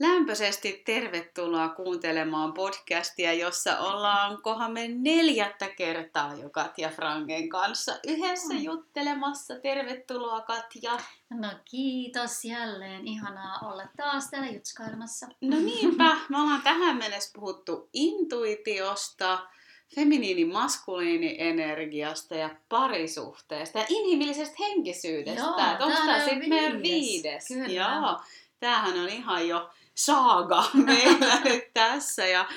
Lämpöisesti tervetuloa kuuntelemaan podcastia, jossa ollaan kohan me neljättä kertaa jo Katja Frangen kanssa yhdessä juttelemassa. Tervetuloa Katja. No kiitos jälleen. Ihanaa olla taas täällä jutskailemassa. No niinpä, me ollaan tähän mennessä puhuttu intuitiosta, feminiini maskuliini energiasta ja parisuhteesta ja inhimillisestä henkisyydestä. Joo, Onko tämä sitten meidän viides. viides? Kyllä. Joo, tämähän on ihan jo saaga meillä nyt tässä. Ja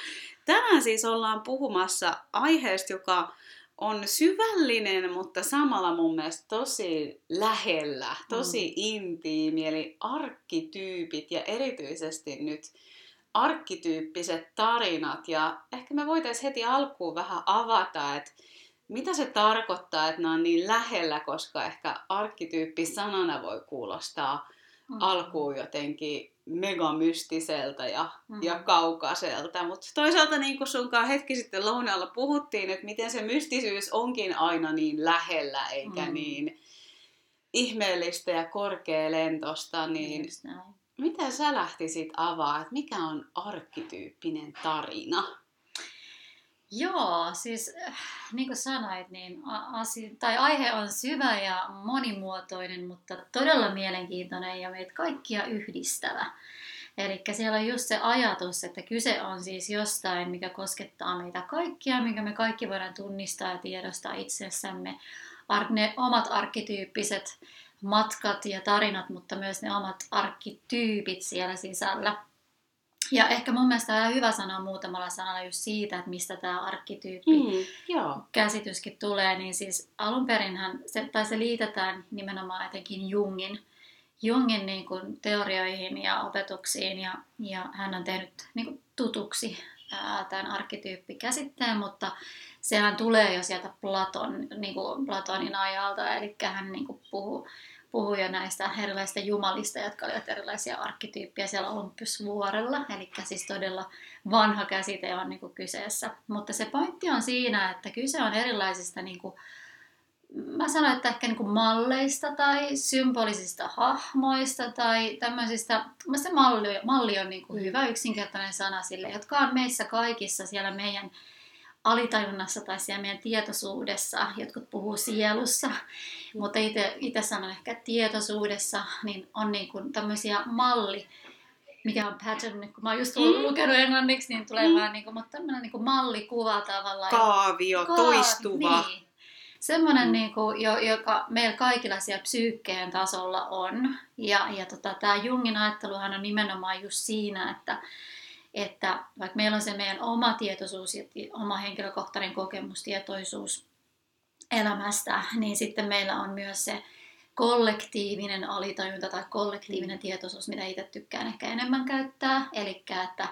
tänään siis ollaan puhumassa aiheesta, joka on syvällinen, mutta samalla mun mielestä tosi lähellä, tosi mm. intiimi, eli arkkityypit ja erityisesti nyt arkkityyppiset tarinat. Ja ehkä me voitaisiin heti alkuun vähän avata, että mitä se tarkoittaa, että nämä on niin lähellä, koska ehkä arkkityyppi sanana voi kuulostaa mm. alkuun jotenkin megamystiseltä ja, mm. ja kaukaiselta. Mutta toisaalta niin kuin sunkaan hetki sitten lounaalla puhuttiin, että miten se mystisyys onkin aina niin lähellä eikä mm. niin ihmeellistä ja korkealentosta, niin mitä sä lähtisit avaa, että mikä on arkkityyppinen tarina? Joo, siis niin kuin sanoit, niin asi- tai aihe on syvä ja monimuotoinen, mutta todella mielenkiintoinen ja meitä kaikkia yhdistävä. Eli siellä on just se ajatus, että kyse on siis jostain, mikä koskettaa meitä kaikkia, minkä me kaikki voidaan tunnistaa ja tiedostaa itsessämme. Ne omat arkkityyppiset matkat ja tarinat, mutta myös ne omat arkkityypit siellä sisällä. Ja ehkä mun mielestä on hyvä sanoa muutamalla sanalla just siitä, että mistä tämä arkkityyppi mm, joo. käsityskin tulee, niin siis alun perinhän, se, tai se liitetään nimenomaan etenkin Jungin, Jungin niin kuin teorioihin ja opetuksiin, ja, ja hän on tehnyt niin kuin tutuksi ää, tämän arkkityyppikäsitteen, mutta sehän tulee jo sieltä Platon, niin kuin Platonin ajalta, eli hän niin kuin puhuu puhuu jo näistä erilaisista jumalista, jotka olivat erilaisia arkkityyppejä siellä Olympusvuorella. Eli siis todella vanha käsite on niin kuin kyseessä. Mutta se pointti on siinä, että kyse on erilaisista, niin kuin, mä sanoin, että ehkä niin kuin malleista tai symbolisista hahmoista tai tämmöisistä, se malli, malli on niin kuin hyvä yksinkertainen sana sille, jotka on meissä kaikissa siellä meidän alitajunnassa tai siellä meidän tietoisuudessa, jotkut puhuu sielussa, mutta itse sanon ehkä tietoisuudessa, niin on niin kuin tämmöisiä malli, mikä on pattern, kun mä oon just mm. lukenut englanniksi, niin tulee mm. vaan niin kuin, mutta tämmöinen niin kuin mallikuva tavallaan. Kaavio, Kaav... toistuva. Niin. Semmoinen, mm. niin kuin, joka meillä kaikilla siellä psyykkeen tasolla on. Ja, ja tota, tämä Jungin ajatteluhan on nimenomaan just siinä, että että vaikka meillä on se meidän oma tietoisuus ja oma henkilökohtainen kokemustietoisuus elämästä, niin sitten meillä on myös se kollektiivinen alitajunta tai kollektiivinen tietoisuus, mitä itse tykkään ehkä enemmän käyttää. Eli että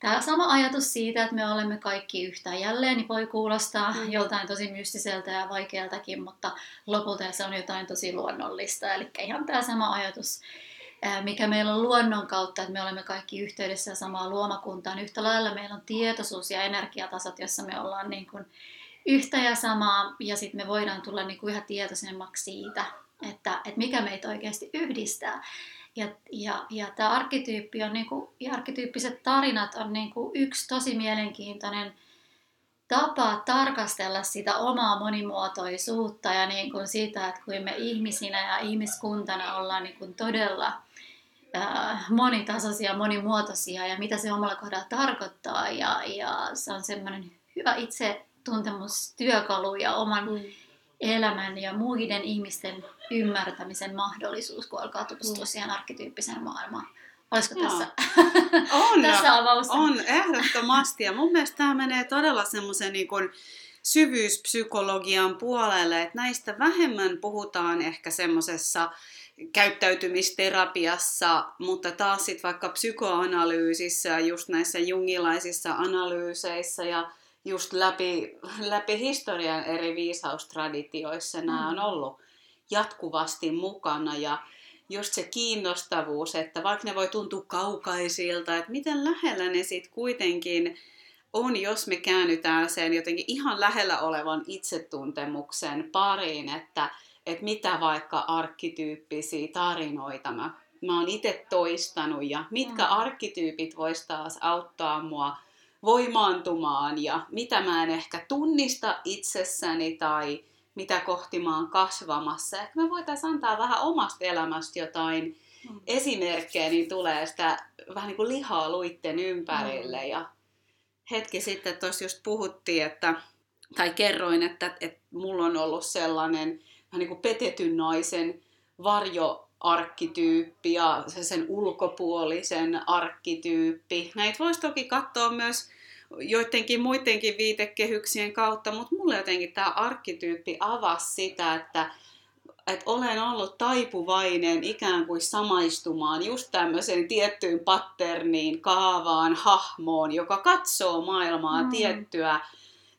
tämä sama ajatus siitä, että me olemme kaikki yhtä jälleen, niin voi kuulostaa mm. joltain tosi mystiseltä ja vaikealtakin, mutta lopulta se on jotain tosi luonnollista. Eli ihan tämä sama ajatus mikä meillä on luonnon kautta, että me olemme kaikki yhteydessä samaa luomakuntaan. Yhtä lailla meillä on tietoisuus ja energiatasot, jossa me ollaan niin kuin yhtä ja samaa, ja sitten me voidaan tulla niin kuin yhä tietoisemmaksi siitä, että, että mikä meitä oikeasti yhdistää. Ja, ja, ja tämä arkkityyppi on, niin kuin, ja arkkityyppiset tarinat on niin kuin yksi tosi mielenkiintoinen tapa tarkastella sitä omaa monimuotoisuutta ja niin kuin sitä, että kuin me ihmisinä ja ihmiskuntana ollaan niin kuin todella äh, monitasoisia, monimuotoisia ja mitä se omalla kohdalla tarkoittaa. Ja, ja se on semmoinen hyvä itse tuntemustyökalu ja oman mm. elämän ja muiden ihmisten ymmärtämisen mahdollisuus, kun alkaa tutustua mm. siihen arkkityyppiseen maailmaan. Olisiko Joo. tässä, on, tässä avaus? On, ehdottomasti. Ja mun mielestä tämä menee todella semmoisen niin kuin syvyyspsykologian puolelle, että näistä vähemmän puhutaan ehkä semmoisessa käyttäytymisterapiassa, mutta taas sitten vaikka psykoanalyysissä ja just näissä jungilaisissa analyyseissä ja just läpi, läpi historian eri viisaustraditioissa mm. nämä on ollut jatkuvasti mukana ja just se kiinnostavuus, että vaikka ne voi tuntua kaukaisilta, että miten lähellä ne sitten kuitenkin on, jos me käännytään sen jotenkin ihan lähellä olevan itsetuntemuksen pariin, että, että mitä vaikka arkkityyppisiä tarinoita mä mä oon itse toistanut ja mitkä Mm. arkkityypit vois taas auttaa mua voimaantumaan ja mitä mä en ehkä tunnista itsessäni tai mitä kohti mä oon kasvamassa. Ehkä me voitaisiin antaa vähän omasta elämästä jotain Mm. esimerkkejä, niin tulee sitä vähän niin kuin lihaa luitten ympärille. Mm. Ja hetki sitten tuossa just puhuttiin, että, tai kerroin, että, että mulla on ollut sellainen niin kuin petetyn naisen varjoarkkityyppi ja se sen ulkopuolisen arkkityyppi. Näitä voisi toki katsoa myös joidenkin muidenkin viitekehyksien kautta, mutta mulle jotenkin tämä arkkityyppi avasi sitä, että että olen ollut taipuvainen ikään kuin samaistumaan just tämmöiseen tiettyyn patterniin, kaavaan, hahmoon, joka katsoo maailmaa Mm. mm. tiettyä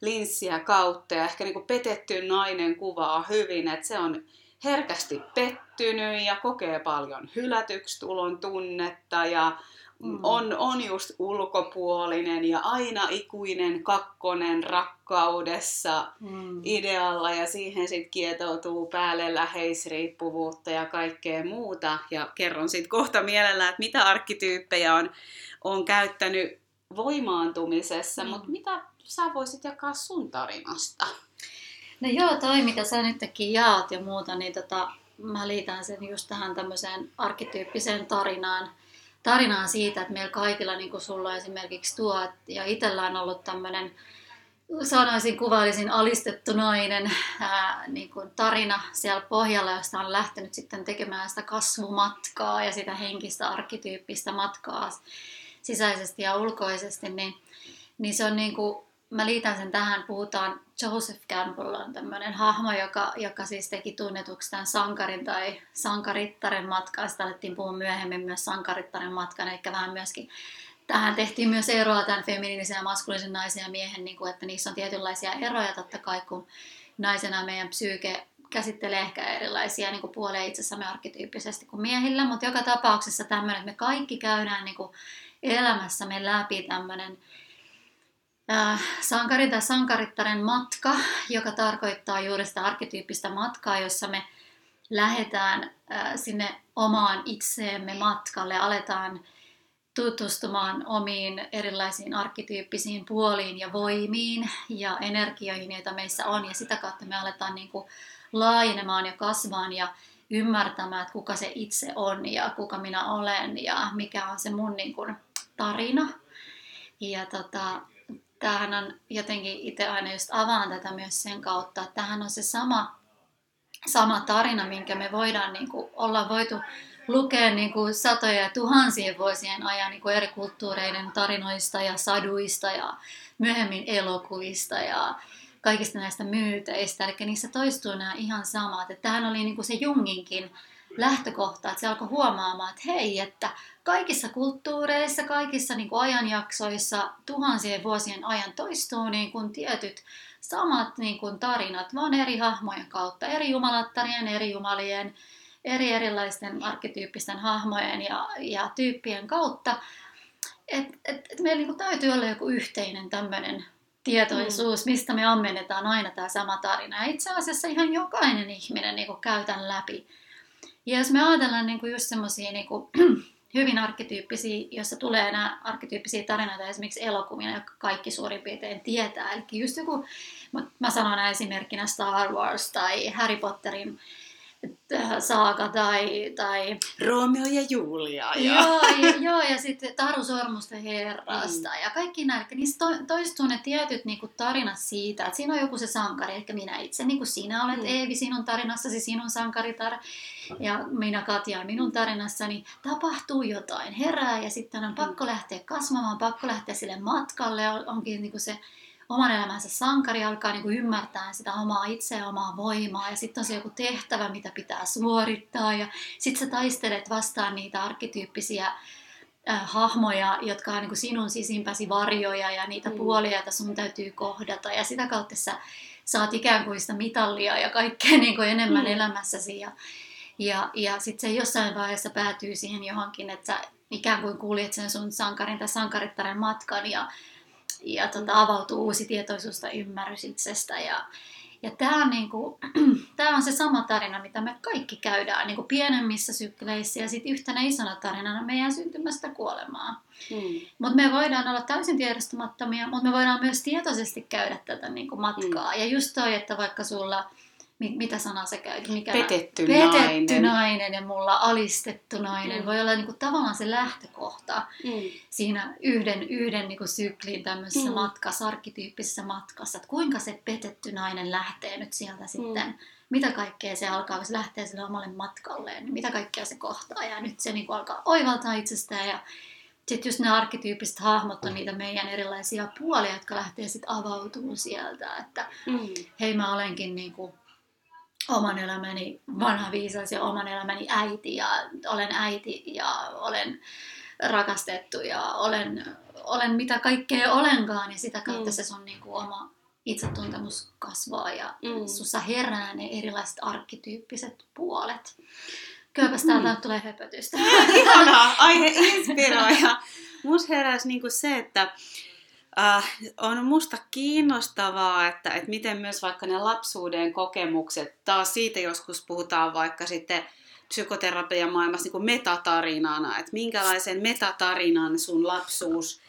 linssiä kautta. Ja ehkä niin kuin petetty nainen kuvaa hyvin, että se on herkästi pettynyt ja kokee paljon hylätyksi tulon tunnetta ja Mm. on, on just ulkopuolinen ja aina ikuinen kakkonen rakkaudessa Mm. idealla ja siihen sitten kietoutuu päälle läheisriippuvuutta ja kaikkea muuta. Ja kerron sitten kohta mielellään, että mitä arkkityyppejä on, on käyttänyt voimaantumisessa, mm. mutta mitä sä voisit jakaa sun tarinasta? No joo, toi mitä sä nytkin jaat ja muuta, niin tota, mä liitän sen just tähän tämmöiseen arkkityyppiseen tarinaan. Tarinaan siitä, että meillä kaikilla, niin kuin sulla esimerkiksi tuo, ja itsellä on ollut tämmöinen, sanoisin, kuvailisin alistettu nainen ää, niin kuin tarina siellä pohjalla, josta on lähtenyt sitten tekemään sitä kasvumatkaa ja sitä henkistä arkkityyppistä matkaa sisäisesti ja ulkoisesti, niin, niin se on niin kuin, mä liitän sen tähän, puhutaan, Joseph Campbell on tämmöinen hahmo, joka, joka siis teki tunnetuksi tämän sankarin tai sankarittaren matkaa. Sitä alettiin puhua myöhemmin myös sankarittaren matkan, eli vähän myöskin Tähän tehtiin myös eroa tämän feminiinisen ja maskuliinisen naisen ja miehen, niin kuin, että niissä on tietynlaisia eroja totta kai, kun naisena meidän psyyke käsittelee ehkä erilaisia niin kuin puoleja itsessämme arkkityyppisesti kuin miehillä, mutta joka tapauksessa tämmöinen, että me kaikki käydään niin kuin elämässämme läpi tämmöinen äh, sankarin tai sankarittaren matka, joka tarkoittaa juuri sitä arkkityyppistä matkaa, jossa me lähdetään äh, sinne omaan itseemme matkalle, aletaan tutustumaan omiin erilaisiin arkkityyppisiin puoliin ja voimiin ja energioihin, joita meissä on. Ja sitä kautta me aletaan niin kuin laajenemaan ja kasvaan ja ymmärtämään, että kuka se itse on ja kuka minä olen ja mikä on se mun niin kuin tarina. Ja tota, tämähän on jotenkin itse aina just avaan tätä myös sen kautta, että tämähän on se sama, sama tarina, minkä me voidaan niin kuin, olla voitu lukea niin kuin satoja ja tuhansien vuosien ajan niin kuin eri kulttuureiden tarinoista ja saduista ja myöhemmin elokuvista ja kaikista näistä myyteistä. Eli niissä toistuu nämä ihan samat. Että tämähän oli niin kuin se Junginkin lähtökohta, että se alkoi huomaamaan, että hei, että kaikissa kulttuureissa, kaikissa niin kuin ajanjaksoissa tuhansien vuosien ajan toistuu niin kuin tietyt samat niin kuin tarinat, vaan eri hahmojen kautta, eri jumalattarien, eri jumalien, eri erilaisten arkkityyppisten hahmojen ja, ja tyyppien kautta. Että et, et meillä niinku täytyy olla joku yhteinen tämmöinen tietoisuus, mm. mistä me ammennetaan aina tämä sama tarina. Ja itse asiassa ihan jokainen ihminen niinku käy tämän läpi. Ja jos me ajatellaan niinku just semmoisia niinku, hyvin arkkityyppisiä, jossa tulee nämä arkkityyppisiä tarinoita esimerkiksi elokuvina, jotka kaikki suurin piirtein tietää. Eli just joku, mä sanon esimerkkinä Star Wars tai Harry Potterin saaga tai... tai... Romeo ja Julia. Ja... Joo, ja, joo, ja sitten Taru Sormusten herrasta mm. ja kaikki nämä. Eli niissä to, toistuu ne tietyt niin kuin, tarinat siitä, että siinä on joku se sankari, eli minä itse, niin kuin sinä olet mm. Eevi sinun tarinassasi, sinun sankaritar, ja minä Katja minun tarinassani, tapahtuu jotain, herää ja sitten on pakko lähteä kasvamaan, pakko lähteä sille matkalle, onkin niin kuin se oman elämänsä sankari alkaa niin kuin ymmärtää sitä omaa itseä, omaa voimaa ja sitten on se joku tehtävä, mitä pitää suorittaa ja sitten sä taistelet vastaan niitä arkkityyppisiä äh, hahmoja, jotka on niin kuin sinun sisimpäsi varjoja ja niitä mm. puolia, joita sun täytyy kohdata ja sitä kautta sä saat ikään kuin sitä mitallia ja kaikkea niin kuin enemmän mm. elämässäsi ja, ja, ja sitten se jossain vaiheessa päätyy siihen johonkin, että sä ikään kuin kuljet sen sun sankarin tai sankarittaren matkan ja ja tota, avautuu uusi tietoisuus tai ymmärrys itsestä. Ja, Ja tämä on, niin tämä on se sama tarina, mitä me kaikki käydään niin pienemmissä sykleissä ja sitten yhtenä isona tarinana meidän syntymästä kuolemaa. Mm. Mutta me voidaan olla täysin tiedostamattomia, mutta me voidaan myös tietoisesti käydä tätä niin matkaa. Mm. Ja just toi, että vaikka sulla mitä sanaa sä käyt? Mikä petetty, petetty nainen. nainen ja mulla alistettu nainen. Mm. Voi olla niin kuin, tavallaan se lähtökohta mm. siinä yhden, yhden niin kuin, syklin tämmöisessä mm. matkassa, arkkityyppisessä matkassa. Että kuinka se petetty nainen lähtee nyt sieltä mm. sitten mitä kaikkea se alkaa, kun se lähtee sille omalle matkalleen, niin mitä kaikkea se kohtaa. Ja nyt se niin kuin, alkaa oivaltaa itsestään ja sitten just ne arkkityyppiset hahmot on niitä meidän erilaisia puolia, jotka lähtee sitten avautumaan sieltä, että mm. hei mä olenkin niin kuin, oman elämäni vanha viisas ja oman elämäni äiti ja olen äiti ja olen rakastettu ja olen, olen mitä kaikkea olenkaan ja sitä kautta mm. se sun niin kuin oma itsetuntemus kasvaa ja mm. sussa herää ne erilaiset arkkityyppiset puolet. Kylläpäs täältä mm. tulee höpötystä. Ihanaa, aihe inspiroi. Musta heräsi niinku se, että äh, on musta kiinnostavaa, että, että miten myös vaikka ne lapsuuden kokemukset, taas siitä joskus puhutaan vaikka sitten psykoterapian maailmassa niin kuin metatarinana, että minkälaisen metatarinan sun lapsuus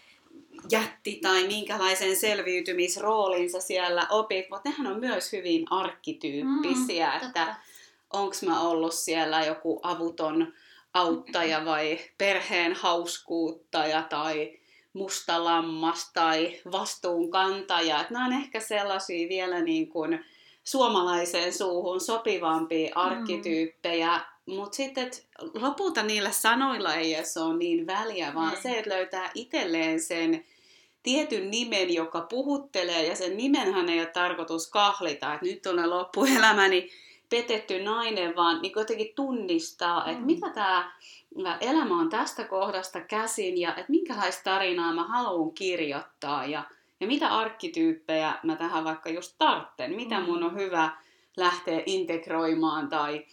jätti tai minkälaisen selviytymisroolinsa siellä opit, mutta nehän on myös hyvin arkkityyppisiä, mm, että onko mä ollut siellä joku avuton auttaja vai perheen hauskuuttaja tai musta lammas tai vastuunkantaja. Että nämä on ehkä sellaisia vielä niin kuin suomalaiseen suuhun sopivampia mm. arkkityyppejä, mm. mutta sitten lopulta niillä sanoilla ei edes ole niin väliä, vaan mm. se, että löytää itselleen sen tietyn nimen, joka puhuttelee, ja sen nimenhän ei ole tarkoitus kahlita, että nyt on loppuelämäni petetty nainen, vaan niin jotenkin tunnistaa, että mm. mitä tämä elämä on tästä kohdasta käsin ja että minkälaista tarinaa mä haluan kirjoittaa ja, ja mitä arkkityyppejä mä tähän vaikka just tartten, mitä mun on hyvä lähteä integroimaan tai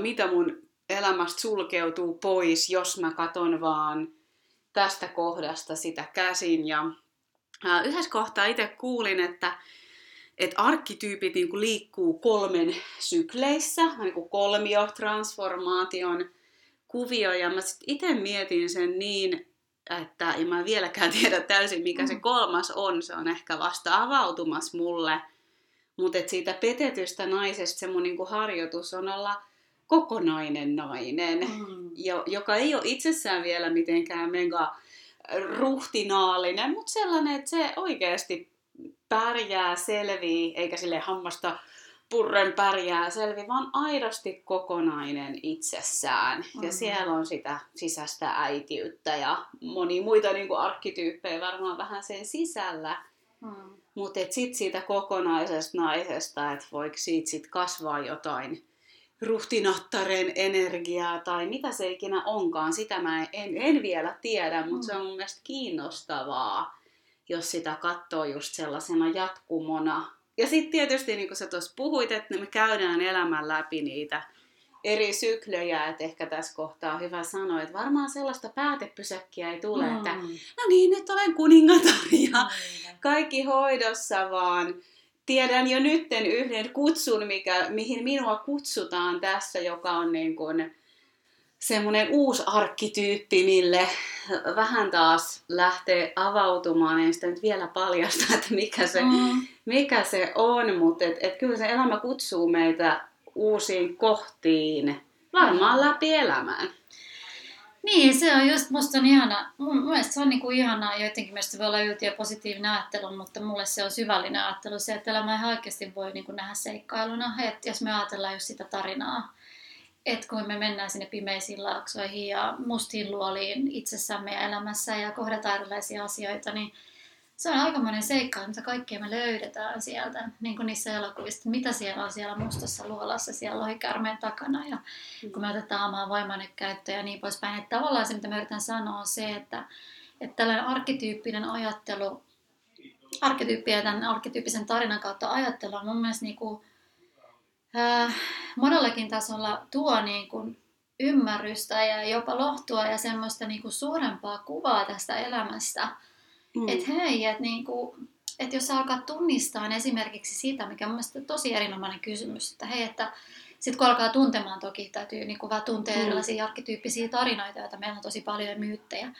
mitä mun elämästä sulkeutuu pois, jos mä katon vaan tästä kohdasta sitä käsin. Ja yhdessä kohtaa itse kuulin, että että arkkityypit niin kuin liikkuu kolmen sykleissä, niin kuin kolmio, transformaation kuvio, ja mä sitten itse mietin sen niin, että en mä vieläkään tiedä täysin, mikä se mm. kolmas on, se on ehkä vasta avautumassa mulle, mutta siitä petetystä naisesta se mun niinku harjoitus on olla kokonainen nainen, mm. joka ei ole itsessään vielä mitenkään mega ruhtinaallinen, mutta sellainen, että se oikeasti pärjää, selvii, eikä sille hammasta purren pärjää selvi, vaan aidosti kokonainen itsessään. Mm-hmm. Ja siellä on sitä sisäistä äitiyttä ja moni muita niin kuin arkkityyppejä varmaan vähän sen sisällä. Mm. Mutta sitten siitä kokonaisesta naisesta, että voiko siitä sit kasvaa jotain ruhtinattaren energiaa tai mitä se ikinä onkaan, sitä mä en, en vielä tiedä, mutta mm. se on mun mielestä kiinnostavaa, jos sitä katsoo just sellaisena jatkumona ja sitten tietysti, niin kuin sä tuossa puhuit, että me käydään elämän läpi niitä eri syklejä, että ehkä tässä kohtaa on hyvä sanoa, että varmaan sellaista päätepysäkkiä ei tule, mm. että no niin, nyt olen kuningatar ja mm. kaikki hoidossa, vaan tiedän jo nytten yhden kutsun, mikä, mihin minua kutsutaan tässä, joka on niin kuin semmoinen uusi arkkityyppi, mille vähän taas lähtee avautumaan, en sitä nyt vielä paljasta, että mikä se, mm. mikä se on, mutta et, et kyllä se elämä kutsuu meitä uusiin kohtiin, varmaan läpi elämään. Niin, se on just, musta on ihana, mun mielestä se on niinku ihanaa, jotenkin mielestä voi olla yltiö positiivinen ajattelu, mutta mulle se on syvällinen ajattelu, se, että elämä ihan oikeasti voi niinku nähdä seikkailuna, että jos me ajatellaan just sitä tarinaa, että kun me mennään sinne pimeisiin laaksoihin ja mustiin luoliin itsessämme ja elämässä ja kohdataan erilaisia asioita, niin se on aikamoinen seikka, mitä kaikkea me löydetään sieltä, niin kuin niissä elokuvissa, mitä siellä on siellä mustassa luolassa, siellä lohikärmeen takana ja mm. kun me otetaan omaa voimanne käyttöön ja niin poispäin. Että tavallaan se, mitä mä yritän sanoa, on se, että, että tällainen arkkityyppinen ajattelu, arkkityyppi ja tämän arkkityyppisen tarinan kautta ajattelu on mun mielestä niin kuin äh, monellakin tasolla tuo niin kuin ymmärrystä ja jopa lohtua ja semmoista niin kuin suurempaa kuvaa tästä elämästä. Mm. Että hei, että niin kuin, että jos sä alkaa tunnistaa esimerkiksi sitä, mikä on mielestäni tosi erinomainen kysymys, että hei, että sitten kun alkaa tuntemaan toki, täytyy niin kuin vaan tuntea mm. erilaisia arkkityyppisiä tarinoita, joita meillä on tosi paljon ja myyttejä.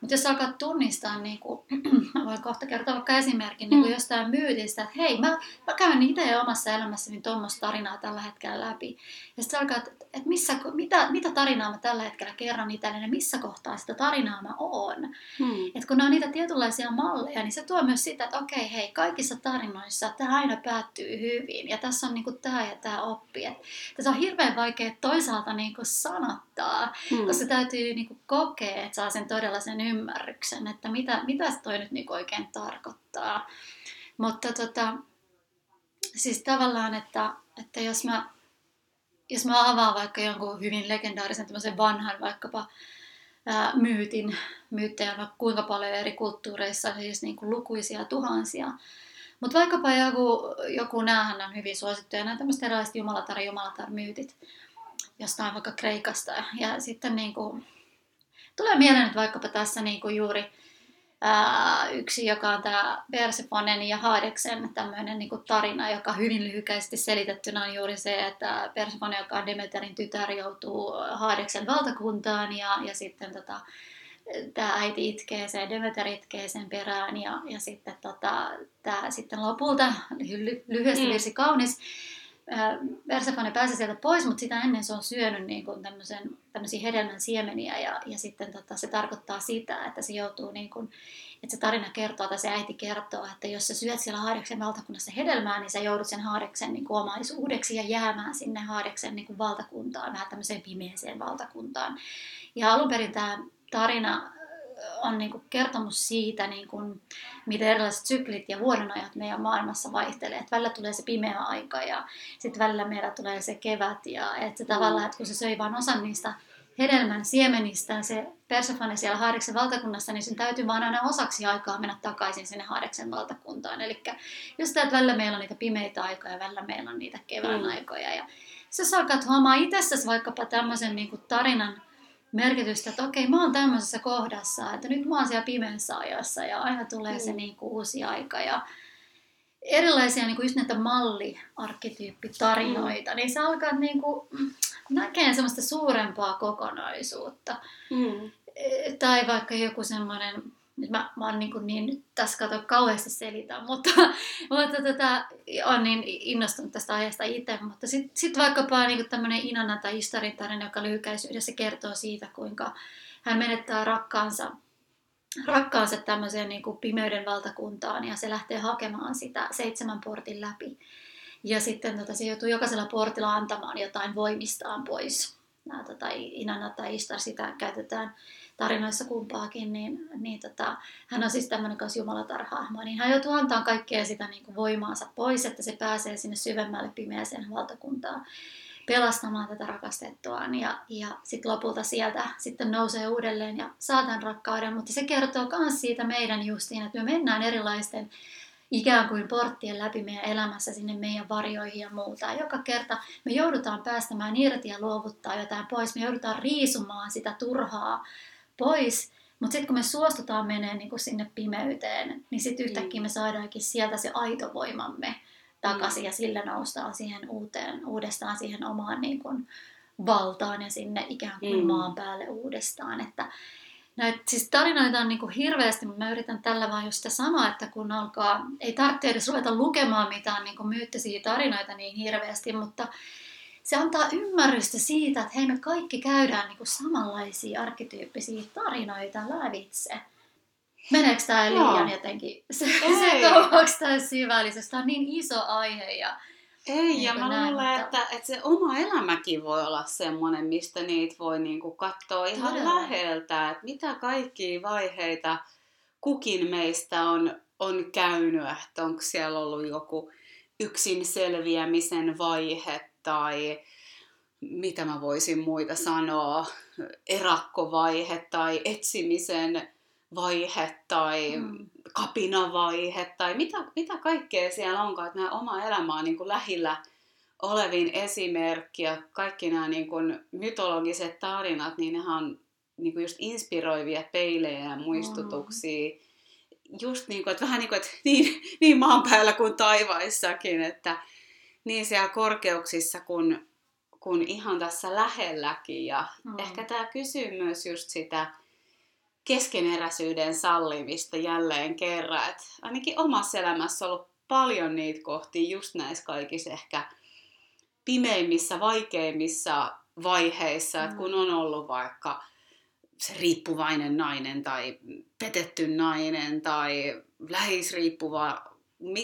Mutta jos alkaa tunnistaa, niin kuin, mä voin kohta kertoa vaikka esimerkin niin kuin mm. jostain myytistä, että hei, mä, mä käyn itse omassa elämässäni tuommoista tarinaa tällä hetkellä läpi. Ja sitten alkaa, että et missä, mitä, mitä tarinaa mä tällä hetkellä kerron itselleni, missä kohtaa sitä tarinaa mä oon. Hmm. Et kun ne on niitä tietynlaisia malleja, niin se tuo myös sitä, että okei, hei, kaikissa tarinoissa tämä aina päättyy hyvin. Ja tässä on niinku tämä ja tämä oppi. Et tässä on hirveän vaikea toisaalta niinku sanottaa, hmm. koska täytyy niinku kokea, että saa sen todella sen ymmärryksen, että mitä, mitä toi nyt niinku oikein tarkoittaa. Mutta tota, siis tavallaan, että, että jos mä jos mä avaan vaikka jonkun hyvin legendaarisen tämmöisen vanhan vaikkapa ää, myytin, myyttejä on kuinka paljon eri kulttuureissa, siis niin kuin lukuisia tuhansia. Mutta vaikkapa joku, joku näähän on hyvin suosittuja, nämä tämmöiset erilaiset jumalatar jumalatar myytit jostain vaikka Kreikasta. Ja sitten niin kuin, tulee mieleen että vaikkapa tässä niin kuin juuri ää, yksi, joka on tämä Persefonen ja Hadeksen tämmöinen niin tarina, joka hyvin lyhykäisesti selitettynä on juuri se, että Persefone, joka on Demeterin tytär, joutuu Hadeksen valtakuntaan ja, ja sitten tota, tämä äiti itkee sen, Demeter itkee sen perään ja, ja sitten tota, tämä sitten lopulta, ly, lyhyesti mm. virsi kaunis, Persefone pääsee sieltä pois, mutta sitä ennen se on syönyt niin kuin tämmöisen, tämmöisiä hedelmän siemeniä ja, ja sitten tota, se tarkoittaa sitä, että se joutuu niin kuin, että se tarina kertoo tai se äiti kertoo, että jos sä syöt siellä Haadeksen valtakunnassa hedelmää, niin sä joudut sen Haadeksen niin omaisuudeksi ja jäämään sinne Haadeksen niin kuin valtakuntaan, vähän tämmöiseen pimeeseen valtakuntaan. Ja alun perin tämä tarina on niin kuin kertomus siitä, niin kuin, miten erilaiset syklit ja vuodenajat meidän maailmassa vaihtelee. Että välillä tulee se pimeä aika ja sitten välillä meillä tulee se kevät. Ja että se tavallaan, että kun se söi vain osan niistä hedelmän siemenistä, se Persefone siellä Haadeksen valtakunnassa, niin sen täytyy vaan aina osaksi aikaa mennä takaisin sinne Haadeksen valtakuntaan. Eli just tämä, että välillä meillä on niitä pimeitä aikoja ja välillä meillä on niitä kevään mm. aikoja. Ja sä alkaa huomaa itsessäsi vaikkapa tämmöisen niin kuin tarinan merkitystä, että okei, mä oon tämmöisessä kohdassa, että nyt mä oon siellä pimeässä ajassa ja aina tulee mm. se niin kuin uusi aika ja erilaisia niin kuin just näitä malliarkkityyppitarinoita, mm. niin sä alkaa niin kuin, näkee semmoista suurempaa kokonaisuutta. Mm. Tai vaikka joku semmoinen nyt mä, mä oon niin, kuin niin nyt tässä kato kauheasti selitä, mutta, mutta tota, on niin innostunut tästä aiheesta itse. Mutta sitten sit vaikkapa niin tämmöinen Inanna tai Istarin tarina, joka lyhykäisyydessä kertoo siitä, kuinka hän menettää rakkaansa, rakkaansa tämmöiseen niin kuin pimeyden valtakuntaan ja se lähtee hakemaan sitä seitsemän portin läpi. Ja sitten tota, se joutuu jokaisella portilla antamaan jotain voimistaan pois. Nämä, tota, Inanna tai Istar sitä käytetään tarinoissa kumpaakin, niin, niin tota, hän on siis tämmöinen kanssa jumalatarhahmo, niin hän joutuu antaa kaikkea sitä niin kuin voimaansa pois, että se pääsee sinne syvemmälle pimeäseen valtakuntaan pelastamaan tätä rakastettuaan ja, ja sitten lopulta sieltä sitten nousee uudelleen ja saa tämän rakkauden, mutta se kertoo myös siitä meidän justiin, että me mennään erilaisten ikään kuin porttien läpi meidän elämässä sinne meidän varjoihin ja muuta. Ja joka kerta me joudutaan päästämään irti ja luovuttaa jotain pois. Me joudutaan riisumaan sitä turhaa pois. Mutta sitten kun me suostutaan menee niin kuin sinne pimeyteen, niin sitten yhtäkkiä mm. me saadaankin sieltä se aito voimamme takaisin mm. ja sillä noustaan siihen uuteen, uudestaan siihen omaan niin kuin valtaan ja sinne ikään kuin mm. maan päälle uudestaan. Että näitä siis tarinoita on niin kuin hirveästi, mutta mä yritän tällä vaan just sitä sanoa, että kun alkaa, ei tarvitse edes ruveta lukemaan mitään niin kuin myyttisiä tarinoita niin hirveästi, mutta se antaa ymmärrystä siitä, että hei me kaikki käydään niin kuin samanlaisia arkkityyppisiä tarinoita lävitse. Meneekö tämä liian no. jotenkin se, se kauaksi tai syvällisesti? Tämä on niin iso aihe ja ei, niin ja mä näin, luulen, mutta... että, että se oma elämäkin voi olla semmoinen, mistä niitä voi niinku katsoa ihan Todella. läheltä, että mitä kaikkia vaiheita kukin meistä on, on käynyt, että onko siellä ollut joku yksin selviämisen vaihe tai mitä mä voisin muita sanoa, erakkovaihe tai etsimisen vaihe tai mm. kapinavaihe tai mitä, mitä kaikkea siellä onkaan, että nämä oma elämä on niin kuin lähellä olevin esimerkki ja kaikki nämä niin kuin mytologiset tarinat, niin ne on niin kuin just inspiroivia peilejä ja muistutuksia. Mm. just niin kuin, että vähän niin kuin, että niin, niin maan päällä kuin taivaissakin, että niin siellä korkeuksissa kuin, kuin ihan tässä lähelläkin. Ja mm. ehkä tämä kysyy myös just sitä keskeneräisyyden sallimista jälleen kerran. Että ainakin omassa elämässä on ollut paljon niitä kohtia just näissä kaikissa ehkä pimeimmissä, vaikeimmissa vaiheissa, mm. että kun on ollut vaikka se riippuvainen nainen tai petetty nainen tai lähisriippuva,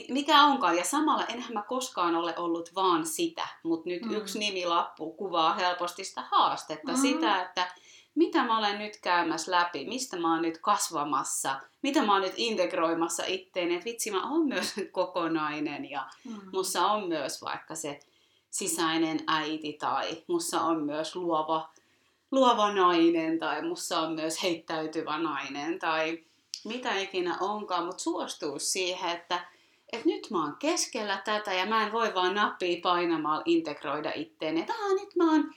mikä onkaan. Ja samalla enhän mä koskaan ole ollut vaan sitä, mutta nyt mm. yksi nimilappu kuvaa helposti sitä haastetta, mm. sitä, että mitä mä olen nyt käymässä läpi, mistä mä oon nyt kasvamassa, mitä mä oon nyt integroimassa itteeni, että vitsi mä oon myös kokonainen ja mm. mussa on myös vaikka se sisäinen äiti tai mussa on myös luova, luova nainen tai mussa on myös heittäytyvä nainen tai mitä ikinä onkaan, mutta suostuu siihen, että, että nyt mä oon keskellä tätä ja mä en voi vaan nappia painamalla integroida itteeni, että nyt mä oon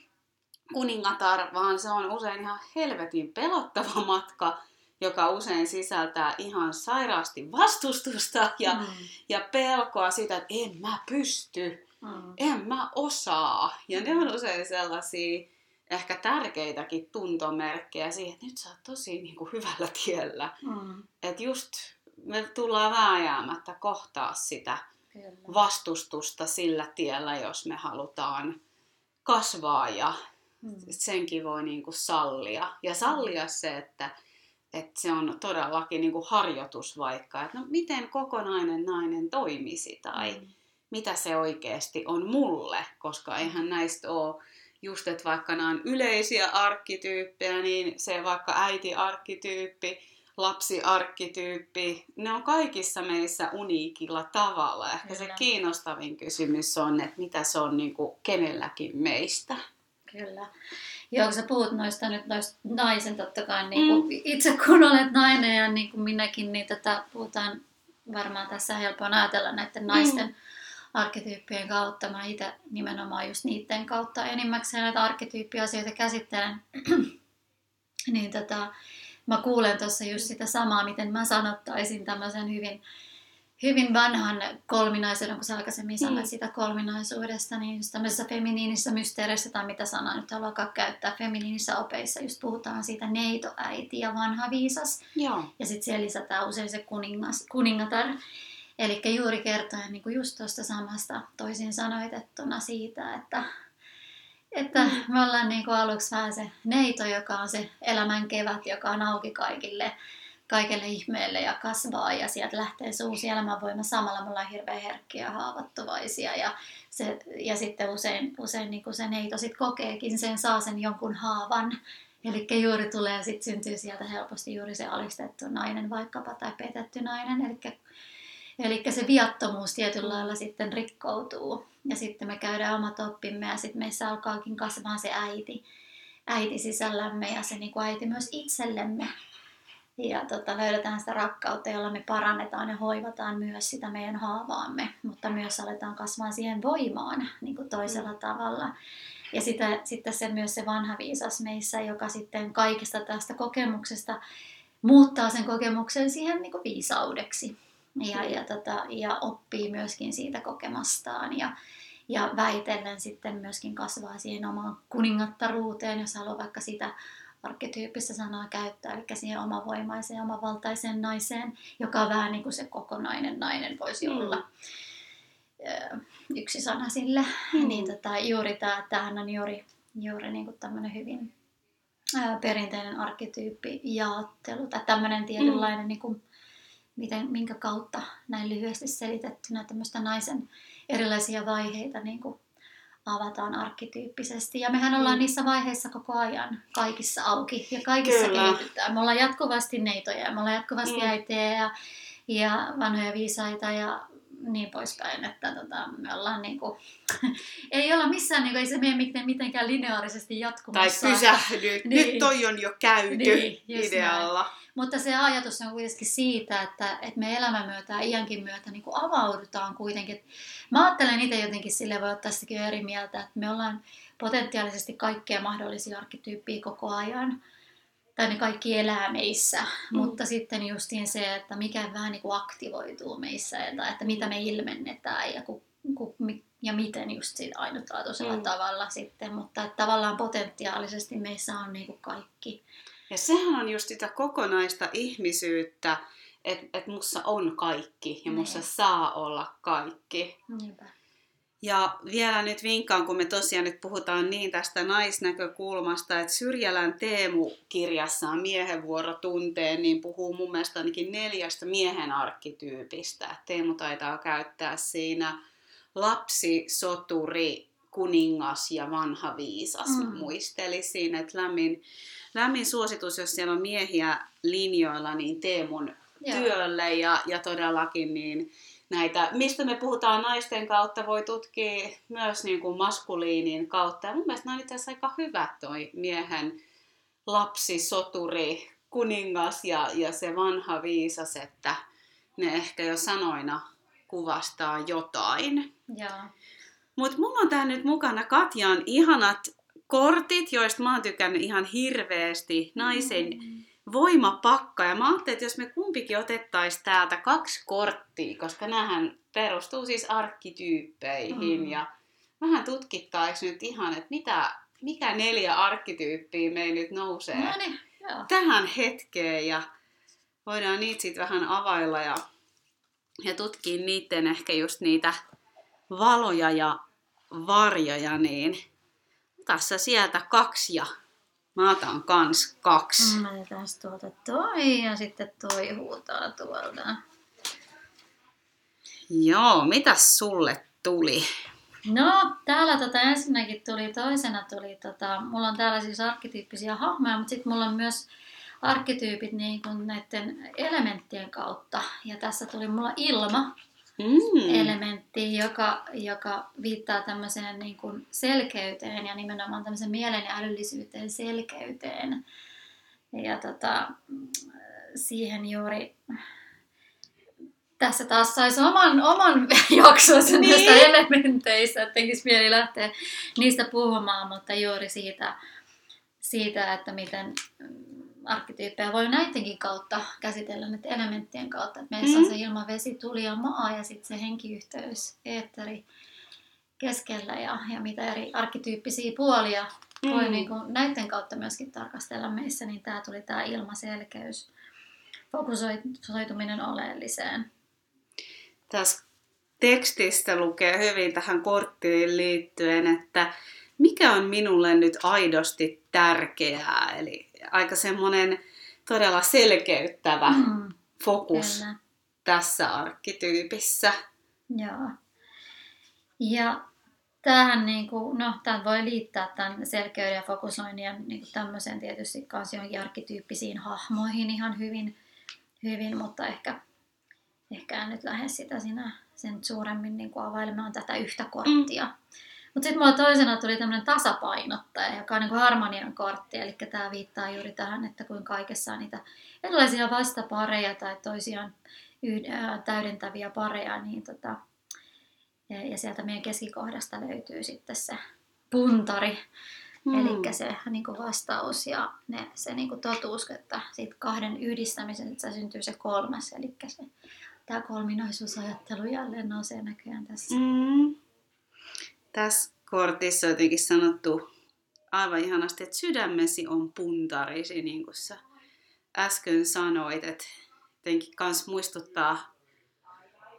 kuningatar, vaan se on usein ihan helvetin pelottava matka, joka usein sisältää ihan sairaasti vastustusta ja, mm. ja pelkoa siitä, että en mä pysty, mm. en mä osaa. Ja ne on usein sellaisia ehkä tärkeitäkin tuntomerkkejä siihen, että nyt sä oot tosi niin kuin hyvällä tiellä. Mm. Että just me tullaan vääjäämättä kohtaa sitä Kyllä. vastustusta sillä tiellä, jos me halutaan kasvaa ja mm. senkin voi niin kuin sallia. Ja sallia se, että, että se on todellakin niin kuin harjoitus vaikka, että no miten kokonainen nainen toimisi tai mm. mitä se oikeasti on mulle, koska eihän näistä ole just, että vaikka nämä on yleisiä arkkityyppejä, niin se vaikka äiti-arkkityyppi, lapsi-arkkityyppi, ne on kaikissa meissä uniikilla tavalla. Ehkä Kyllä. se kiinnostavin kysymys on, että mitä se on niin kuin kenelläkin meistä. Kyllä. Joo, kun sä puhut noista nyt noista naisen totta kai, niin kuin mm. itse kun olet nainen ja niin kuin minäkin, niin tätä puhutaan varmaan tässä helpoin ajatella näiden naisten mm. arkkityyppien kautta. Mä itse nimenomaan just niiden kautta enimmäkseen näitä arkkityyppiasioita käsittelen. niin tota, mä kuulen tuossa just sitä samaa, miten mä sanottaisin tämmöisen hyvin hyvin vanhan kolminaisuuden, kun sä aikaisemmin mm. sanoit sitä kolminaisuudesta, niin just tämmöisessä feminiinisessä mysteerissä, tai mitä sanaa nyt haluaa käyttää, feminiinisissa opeissa just puhutaan siitä neitoäiti ja vanha viisas. Joo. Ja sitten siellä lisätään usein se kuningas, kuningatar. Eli juuri kertoen niin kuin just tuosta samasta toisin sanoitettuna siitä, että, että me ollaan niin kuin aluksi vähän se neito, joka on se elämän kevät, joka on auki kaikille kaikelle ihmeelle ja kasvaa ja sieltä lähtee se uusi elämänvoima. Samalla me ollaan hirveän herkkiä ja haavoittuvaisia ja, se, ja sitten usein, usein niin kuin se neito sit kokeekin sen, saa sen jonkun haavan. Eli juuri tulee sitten syntyy sieltä helposti juuri se alistettu nainen vaikkapa tai petetty nainen. Eli Eli se viattomuus tietyllä lailla sitten rikkoutuu. Ja sitten me käydään omat oppimme ja sitten meissä alkaakin kasvaa se äiti, äiti sisällämme ja se niin kuin äiti myös itsellemme ja tota, löydetään sitä rakkautta, jolla me parannetaan ja hoivataan myös sitä meidän haavaamme, mutta myös aletaan kasvaa siihen voimaan niin kuin toisella mm. tavalla. Ja sitä, sitten se myös se vanha viisas meissä, joka sitten kaikesta tästä kokemuksesta muuttaa sen kokemuksen siihen niin kuin viisaudeksi. Ja, mm. ja, tota, ja oppii myöskin siitä kokemastaan ja, ja väitellen sitten myöskin kasvaa siihen omaan kuningattaruuteen, jos haluaa vaikka sitä arkkityyppistä sanaa käyttää, eli siihen omavoimaiseen, omavaltaiseen naiseen, joka on vähän niin kuin se kokonainen nainen voisi mm. olla yksi sana sille. Mm. Niin tota, juuri tämä, tämähän on juuri, juuri niin kuin tämmöinen hyvin ää, perinteinen arkkityyppi jaottelu, tai tämmöinen tietynlainen, mm. niin kuin, miten, minkä kautta näin lyhyesti selitettynä tämmöistä naisen erilaisia vaiheita niin kuin avataan arkkityyppisesti. Ja mehän ollaan mm. niissä vaiheissa koko ajan kaikissa auki ja kaikissa Kyllä. kehitytään. Me ollaan jatkuvasti neitoja ja me ollaan jatkuvasti mm. äitejä ja, ja vanhoja viisaita ja niin poispäin, että tota, me ollaan niinku, ei olla missään, niinku, ei se mene mitenkään lineaarisesti jatkumassa. Tai pysähdy, niin. nyt toi on jo käyty niin, idealla. Näin. Mutta se ajatus on kuitenkin siitä, että, että me elämän myötä ja iänkin myötä niin kuin avaudutaan kuitenkin. Mä ajattelen itse jotenkin sille, voi ottaa sitäkin eri mieltä, että me ollaan potentiaalisesti kaikkea mahdollisia arkkityyppiä koko ajan tai ne kaikki elää meissä, mm. mutta sitten justiin se, että mikä vähän niin kuin aktivoituu meissä, että, että mitä me ilmennetään ja, ku, ku, ja miten just siitä ainutlaatuisella mm. tavalla sitten, mutta että tavallaan potentiaalisesti meissä on niin kuin kaikki. Ja sehän on just sitä kokonaista ihmisyyttä, että et mussa on kaikki ja mussa. Niin. saa olla kaikki. Niinpä. Ja vielä nyt vinkkaan, kun me tosiaan nyt puhutaan niin tästä naisnäkökulmasta, että Syrjälän Teemu kirjassaan Miehen vuoro tunteen, niin puhuu mun mielestä ainakin neljästä miehen arkkityypistä. Teemu taitaa käyttää siinä lapsi, soturi, kuningas ja vanha viisas. Mm. Muistelisin, että lämmin, lämmin suositus, jos siellä on miehiä linjoilla, niin Teemun Joo. työlle ja, ja todellakin niin näitä, mistä me puhutaan naisten kautta, voi tutkia myös niin kuin maskuliinin kautta. Ja mun mielestä nämä on itse asiassa aika hyvät toi miehen lapsi, soturi, kuningas ja, ja se vanha viisas, että ne ehkä jo sanoina kuvastaa jotain. Mutta mulla on täällä nyt mukana Katjan ihanat kortit, joista mä oon tykännyt ihan hirveästi. Naisen mm voimapakka. Ja mä ajattelin, että jos me kumpikin otettaisiin täältä kaksi korttia, koska nämähän perustuu siis arkkityyppeihin. Mm. Ja vähän tutkittaisiin nyt ihan, että mitä, mikä neljä arkkityyppiä meillä nyt nousee no niin, tähän hetkeen. Ja voidaan niitä sitten vähän availla ja, ja tutkia niiden ehkä just niitä valoja ja varjoja, niin tässä sieltä kaksi ja Mä otan kans kaksi. Mä otan tuolta toi ja sitten toi huutaa tuolta. Joo, mitäs sulle tuli? No, täällä tota, ensinnäkin tuli, toisena tuli, tota, mulla on täällä siis arkkityyppisiä hahmoja, mutta sitten mulla on myös arkkityypit niin kuin näiden elementtien kautta. Ja tässä tuli mulla ilma, mm. elementti, joka, joka viittaa tämmöiseen niin kuin selkeyteen ja nimenomaan tämmöisen mielen ja älyllisyyteen selkeyteen. Ja tota, siihen juuri tässä taas saisi oman, oman jaksonsa niin. näistä elementeistä, että tekisi mieli lähteä niistä puhumaan, mutta juuri siitä, siitä että miten arkkityyppejä voi näidenkin kautta käsitellä, näiden elementtien kautta. Että meissä mm. on se ilma, vesi, tuli ja maa ja sitten se henkiyhteys, eetteri keskellä ja, ja mitä eri arkkityyppisiä puolia mm. voi niin kuin näiden kautta myöskin tarkastella meissä, niin tämä tuli tämä ilmaselkeys, fokusoituminen oleelliseen. Tässä tekstistä lukee hyvin tähän korttiin liittyen, että mikä on minulle nyt aidosti tärkeää. Eli aika semmoinen todella selkeyttävä mm, fokus kyllä. tässä arkkityypissä. Joo. Ja tähän, niin kuin, no, tämän voi liittää tämän selkeyden ja fokusoinnin ja niin kuin tämmöisen tietysti kanssa johonkin arkkityyppisiin hahmoihin ihan hyvin, hyvin mutta ehkä, ehkä en nyt lähde sitä sinä sen suuremmin niin kuin availemaan tätä yhtä korttia. Mm. Mutta sitten mulla toisena tuli tämmöinen tasapainottaja, joka on niin kuin harmonian kortti. Eli tämä viittaa juuri tähän, että kuin kaikessa on niitä erilaisia vastapareja tai toisiaan täydentäviä pareja. Niin tota, ja sieltä meidän keskikohdasta löytyy sitten se puntari. Mm. Eli se niin kuin vastaus ja ne, se niin kuin totuus, että siitä kahden yhdistämisen että syntyy se kolmas. Eli se, tämä kolminaisuusajattelu jälleen nousee näköjään tässä. Mm tässä kortissa on jotenkin sanottu aivan ihanasti, että sydämesi on puntarisi, niin kuin sä äsken sanoit, että jotenkin kans muistuttaa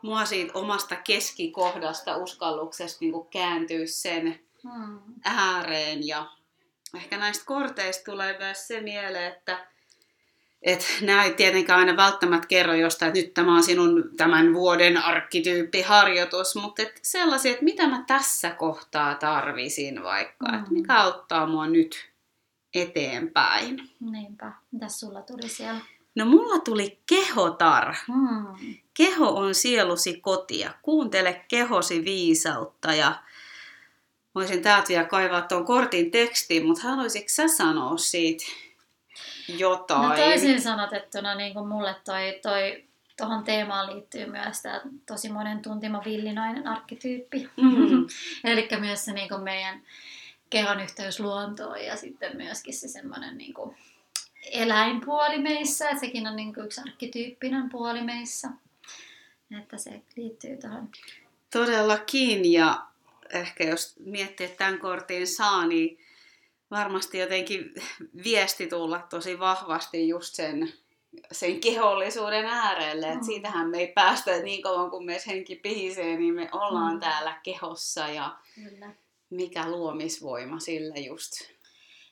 mua siitä omasta keskikohdasta, uskalluksesta niin kääntyä sen hmm. ääreen. Ja ehkä näistä korteista tulee myös se mieleen, että et nämä ei tietenkään aina välttämättä kerro jostain, että nyt tämä on sinun tämän vuoden arkkityyppiharjoitus, mutta et sellaisia, että mitä mä tässä kohtaa tarvisin vaikka, mm. että mikä auttaa mua nyt eteenpäin. Niinpä. Mitäs sulla tuli siellä? No mulla tuli kehotar. Mm. Keho on sielusi kotia. Kuuntele kehosi viisautta ja voisin täältä vielä kaivaa tuon kortin tekstiin, mutta haluaisitko sä sanoa siitä jotain. No toisin sanotettuna niin kuin mulle toi, toi tuohon teemaan liittyy myös tämä tosi monen tuntima villinainen arkkityyppi. Mm-hmm. Eli myös se niin kuin meidän kehon yhteys luontoon ja sitten myöskin se semmoinen niin kuin eläinpuoli meissä, että sekin on niin kuin yksi arkkityyppinen puoli meissä. Että se liittyy tuohon. Todellakin, ja ehkä jos miettii, että tämän kortin saa, niin varmasti jotenkin viesti tulla tosi vahvasti just sen, sen kehollisuuden äärelle. Mm. Että siitähän me ei päästä niin kauan kuin meissä henki pihisee, niin me ollaan mm. täällä kehossa ja Kyllä. mikä luomisvoima sillä just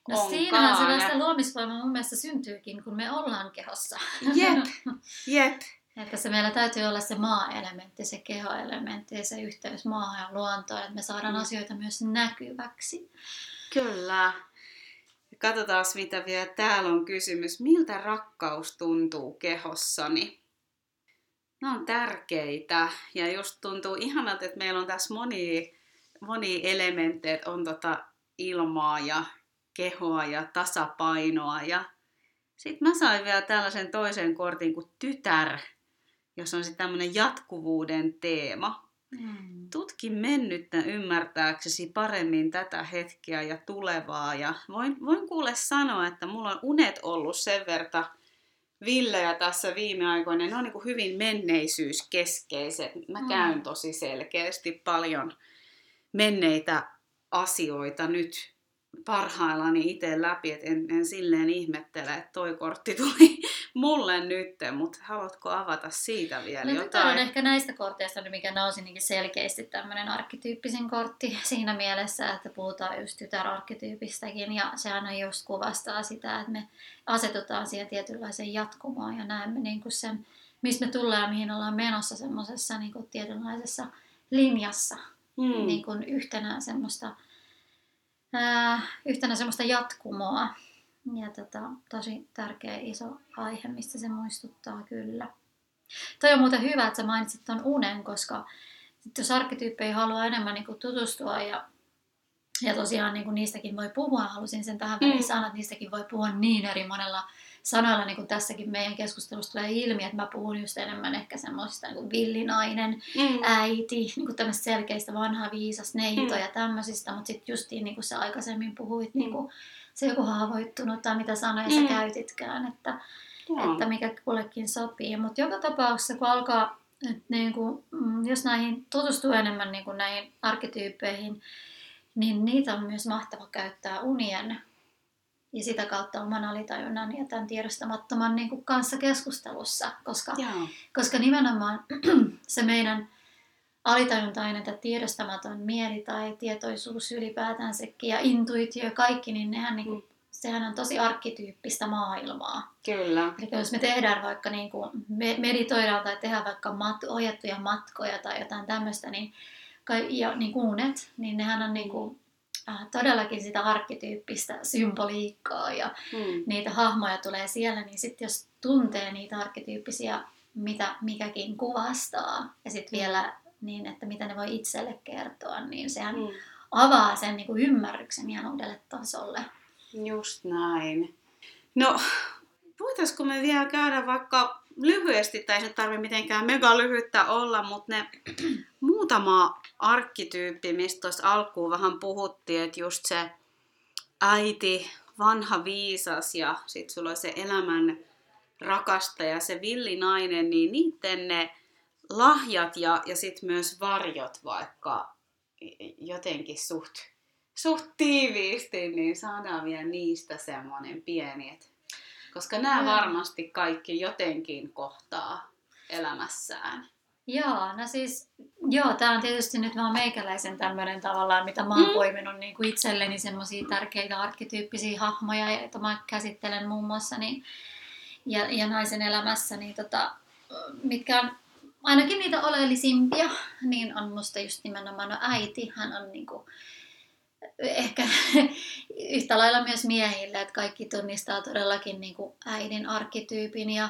No onkaan. siinähän sellaista luomisvoimaa mun mielestä syntyykin, kun me ollaan kehossa. Jep, jep. Että se meillä täytyy olla se maa-elementti, se keho-elementti ja se yhteys maahan ja luontoon, että me saadaan mm. asioita myös näkyväksi. Kyllä. Katsotaan, mitä vielä täällä on kysymys. Miltä rakkaus tuntuu kehossani? Nämä on tärkeitä ja just tuntuu ihanalta, että meillä on tässä moni, moni elementtejä, on tota ilmaa ja kehoa ja tasapainoa. Ja sitten mä sain vielä tällaisen toisen kortin kuin tytär, jossa on sitten tämmöinen jatkuvuuden teema. Mm. Tutki mennyttä ymmärtääksesi paremmin tätä hetkeä ja tulevaa. Ja voin, voin kuule sanoa, että mulla on unet ollut sen verta villejä tässä viime aikoina. Ne on niin kuin hyvin menneisyyskeskeiset. Mä käyn mm. tosi selkeästi paljon menneitä asioita nyt parhaillani itse läpi, että en, en silleen ihmettele, että toi kortti tuli mulle nyt, mutta haluatko avata siitä vielä no, jotain? on ehkä näistä korteista, mikä nousi niin selkeästi tämmöinen arkkityyppisen kortti siinä mielessä, että puhutaan just tytärarkkityypistäkin ja sehän on just kuvastaa sitä, että me asetutaan siihen tietynlaiseen jatkumoon ja näemme niin kuin sen, missä me tullaan ja mihin ollaan menossa semmoisessa niin tietynlaisessa linjassa, hmm. niin kuin yhtenä semmoista ää, yhtenä semmoista jatkumoa. Ja tota, tosi tärkeä iso aihe, mistä se muistuttaa kyllä. Toi on muuten hyvä, että sä mainitsit tuon unen, koska jos arkkityyppejä haluaa enemmän niin kuin tutustua ja, ja tosiaan niin kuin niistäkin voi puhua, halusin sen tähän väliin mm. sanoa, että niistäkin voi puhua niin eri monella sanoilla, niin kuin tässäkin meidän keskustelussa tulee ilmi, että mä puhun just enemmän ehkä semmoista niin kuin villinainen, mm. äiti, niin kuin tämmöistä selkeistä vanhaa viisas neito mm. ja tämmöisistä, mutta sitten justiin niin kuin sä aikaisemmin puhuit, mm. niin kuin se joku haavoittunut tai mitä sanoja mm. sä käytitkään, että, että mikä kullekin sopii. Mutta joka tapauksessa, kun alkaa, että niin kuin, mm, jos näihin tutustuu enemmän niin kuin näihin arkkityyppeihin, niin niitä on myös mahtava käyttää unien ja sitä kautta oman alitajunnan ja tämän tiedostamattoman niin kuin kanssa keskustelussa, koska, koska nimenomaan se meidän alitajuntainen tai tiedostamaton mieli tai tietoisuus ylipäätänsäkin ja intuitio ja kaikki, niin nehän niin kuin, sehän on tosi arkkityyppistä maailmaa. Kyllä. Eli jos me tehdään vaikka niin kuin meditoidaan tai tehdään vaikka mat, ohjattuja matkoja tai jotain tämmöistä, niin, ja niin kuunet, niin nehän on niin kuin äh, todellakin sitä arkkityyppistä symboliikkaa ja mm. niitä hahmoja tulee siellä, niin sitten jos tuntee niitä arkkityyppisiä, mitä mikäkin kuvastaa ja sitten vielä niin, että mitä ne voi itselle kertoa, niin sehän mm. avaa sen niin kuin ymmärryksen ihan uudelle tasolle. Just näin. No, voitaisiko me vielä käydä vaikka lyhyesti, tai se tarvitse mitenkään mega lyhyttä olla, mutta ne muutama arkkityyppi, mistä tuossa alkuun vähän puhuttiin, että just se äiti, vanha viisas ja sitten sulla on se elämän rakastaja, se villinainen, niin niiden ne lahjat ja, ja sitten myös varjot vaikka jotenkin suht, suht tiiviisti, niin saadaan vielä niistä semmoinen pieni, et, koska nämä varmasti kaikki jotenkin kohtaa elämässään. Joo, no siis, joo, tämä on tietysti nyt vaan meikäläisen tämmöinen tavallaan, mitä mä oon mm. poiminut niin kuin itselleni semmoisia tärkeitä arkkityyppisiä hahmoja, joita mä käsittelen muun muassa niin, ja, ja naisen elämässä, niin tota, mitkä on ainakin niitä oleellisimpia, niin on musta just nimenomaan no äiti, hän on niinku, ehkä yhtä lailla myös miehille, että kaikki tunnistaa todellakin niinku äidin arkkityypin ja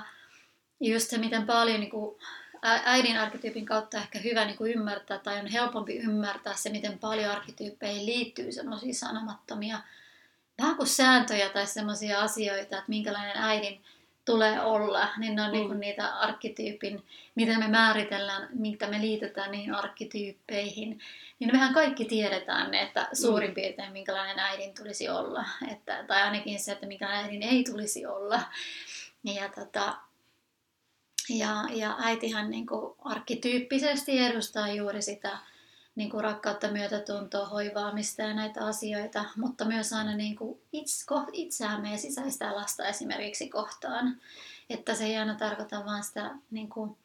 just se, miten paljon niinku äidin arkkityypin kautta ehkä hyvä niin kuin ymmärtää tai on helpompi ymmärtää se, miten paljon arkkityyppeihin liittyy semmoisia sanomattomia vähän kuin sääntöjä tai semmoisia asioita, että minkälainen äidin tulee olla, niin ne on Mm. niinku niitä arkkityypin, mitä me määritellään, mitä me liitetään niihin arkkityyppeihin, niin mehän kaikki tiedetään ne, että suurin piirtein minkälainen äidin tulisi olla, että, tai ainakin se, että minkälainen äidin ei tulisi olla. Ja, tota, ja, ja äitihän niin kuin arkkityyppisesti edustaa juuri sitä niin kuin rakkautta, myötätuntoa, hoivaamista ja näitä asioita, mutta myös aina niin kuin itse, itseämme ja sisäistä lasta esimerkiksi kohtaan. Että se ei aina tarkoita vain sitä niin kuin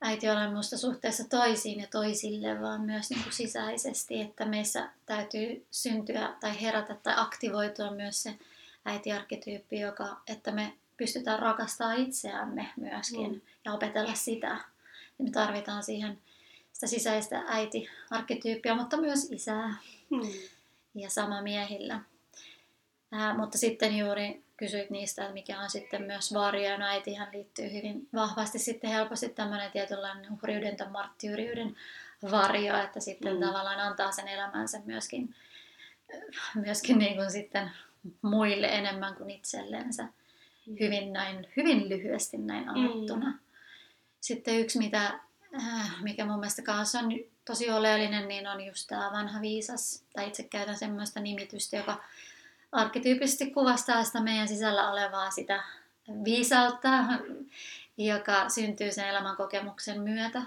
äitiolemusta suhteessa toisiin ja toisille, vaan myös niin kuin sisäisesti, että meissä täytyy syntyä tai herätä tai aktivoitua myös se äitiarkkityyppi, joka, että me pystytään rakastamaan itseämme myöskin Mm. ja opetella sitä. Ja me tarvitaan siihen sitä sisäistä äiti-arkkityyppiä, mutta myös isää Mm. ja sama miehillä. Ää, mutta sitten juuri kysyit niistä, että mikä on sitten myös varjo, ja no äitihän liittyy hyvin vahvasti sitten helposti tämmöinen tietynlainen uhriuden tai marttyyriyden varjo, että sitten Mm. tavallaan antaa sen elämänsä myöskin, myöskin niin kuin sitten muille enemmän kuin itsellensä. Hyvin, näin, hyvin lyhyesti näin avattuna. Mm. Sitten yksi, mitä, äh, mikä mun mielestä kanssa on tosi oleellinen, niin on just tämä vanha viisas. Tai itse käytän semmoista nimitystä, joka arkkityypisesti kuvastaa sitä meidän sisällä olevaa sitä viisautta, joka syntyy sen elämän kokemuksen myötä.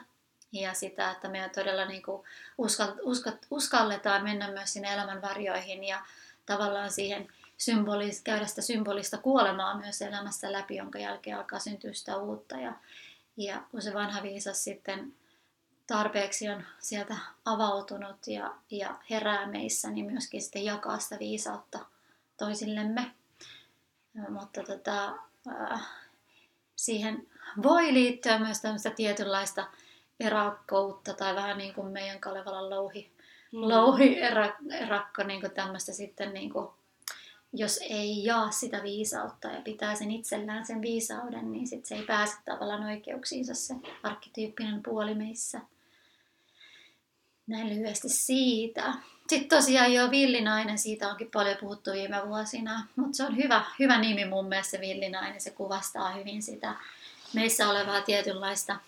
Ja sitä, että me todella niin kuin uskal, uskal, uskalletaan mennä myös sinne elämän varjoihin ja tavallaan siihen symbolis, käydä sitä symbolista kuolemaa myös elämässä läpi, jonka jälkeen alkaa syntyä sitä uutta. Ja, ja kun se vanha viisas sitten tarpeeksi on sieltä avautunut ja, ja herää meissä, niin myöskin sitten jakaa sitä viisautta toisillemme. Mutta tota, siihen voi liittyä myös tämmöistä tietynlaista erakkoutta tai vähän niin kuin meidän Kalevalan louhi, Mm. louhi era, erakko niin kuin tämmöistä sitten niin kuin, jos ei jaa sitä viisautta ja pitää sen itsellään sen viisauden, niin sit se ei pääse tavallaan oikeuksiinsa se arkkityyppinen puoli meissä. Näin lyhyesti siitä. Sitten tosiaan jo Villinainen, siitä onkin paljon puhuttu viime vuosina, mutta se on hyvä, hyvä nimi mun mielestä se Villinainen, se kuvastaa hyvin sitä meissä olevaa tietynlaista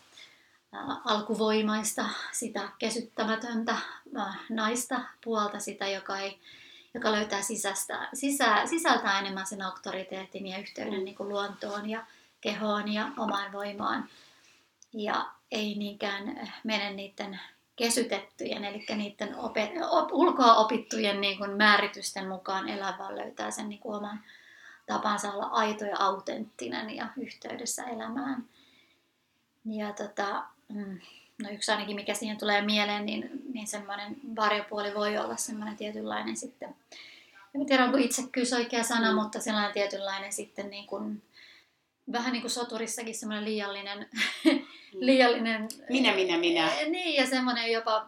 alkuvoimaista, sitä kesyttämätöntä naista puolta, sitä, joka, ei, joka löytää sisästä, sisä, sisältää enemmän sen auktoriteetin ja yhteyden niin kuin luontoon ja kehoon ja omaan voimaan. Ja ei niinkään mene niiden kesytettyjen, eli niiden opet, op, ulkoa opittujen niin kuin määritysten mukaan elää, vaan löytää sen niin kuin oman tapansa olla aito ja autenttinen ja yhteydessä elämään. Ja tota, mm, no yksi ainakin mikä siihen tulee mieleen, niin, niin semmoinen varjopuoli voi olla semmoinen tietynlainen sitten, en tiedä onko itsekkyys oikea sana, Mm. mutta sellainen tietynlainen sitten niin kuin, vähän niin kuin soturissakin semmoinen liiallinen, liiallinen Minä, minä, minä. Eh, Niin, ja semmoinen jopa,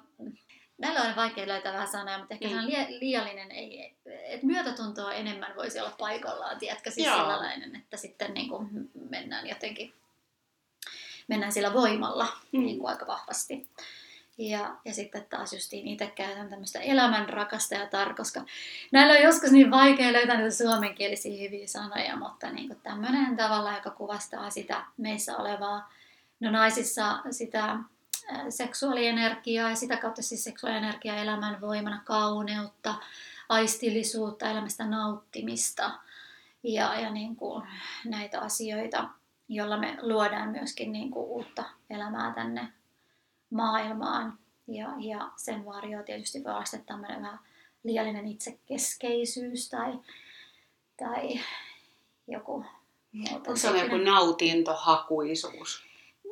näillä on vaikea löytää vähän sanoja, mutta ehkä Mm. mm. lie, liiallinen, ei, että myötätuntoa enemmän voisi olla paikallaan, tiedätkö, siis Joo. sellainen, että sitten niin kuin mennään jotenkin, mennään sillä voimalla Mm. niin kuin aika vahvasti. Ja, ja sitten taas justiin itse käytän tämmöistä elämän rakastajatar, koska näillä on joskus niin vaikea löytää niitä suomenkielisiä hyviä sanoja, mutta niin kuin tämmöinen tavalla, joka kuvastaa sitä meissä olevaa, no naisissa sitä äh, seksuaalienergiaa ja sitä kautta siis seksuaalienergiaa elämän voimana, kauneutta, aistillisuutta, elämästä nauttimista ja, ja niin kuin näitä asioita, jolla me luodaan myöskin niin kuin uutta elämää tänne maailmaan. Ja, ja sen varjoa tietysti voi olla sitten tämmöinen vähän liiallinen itsekeskeisyys tai, tai joku muuta. Onko se on joku nautintohakuisuus?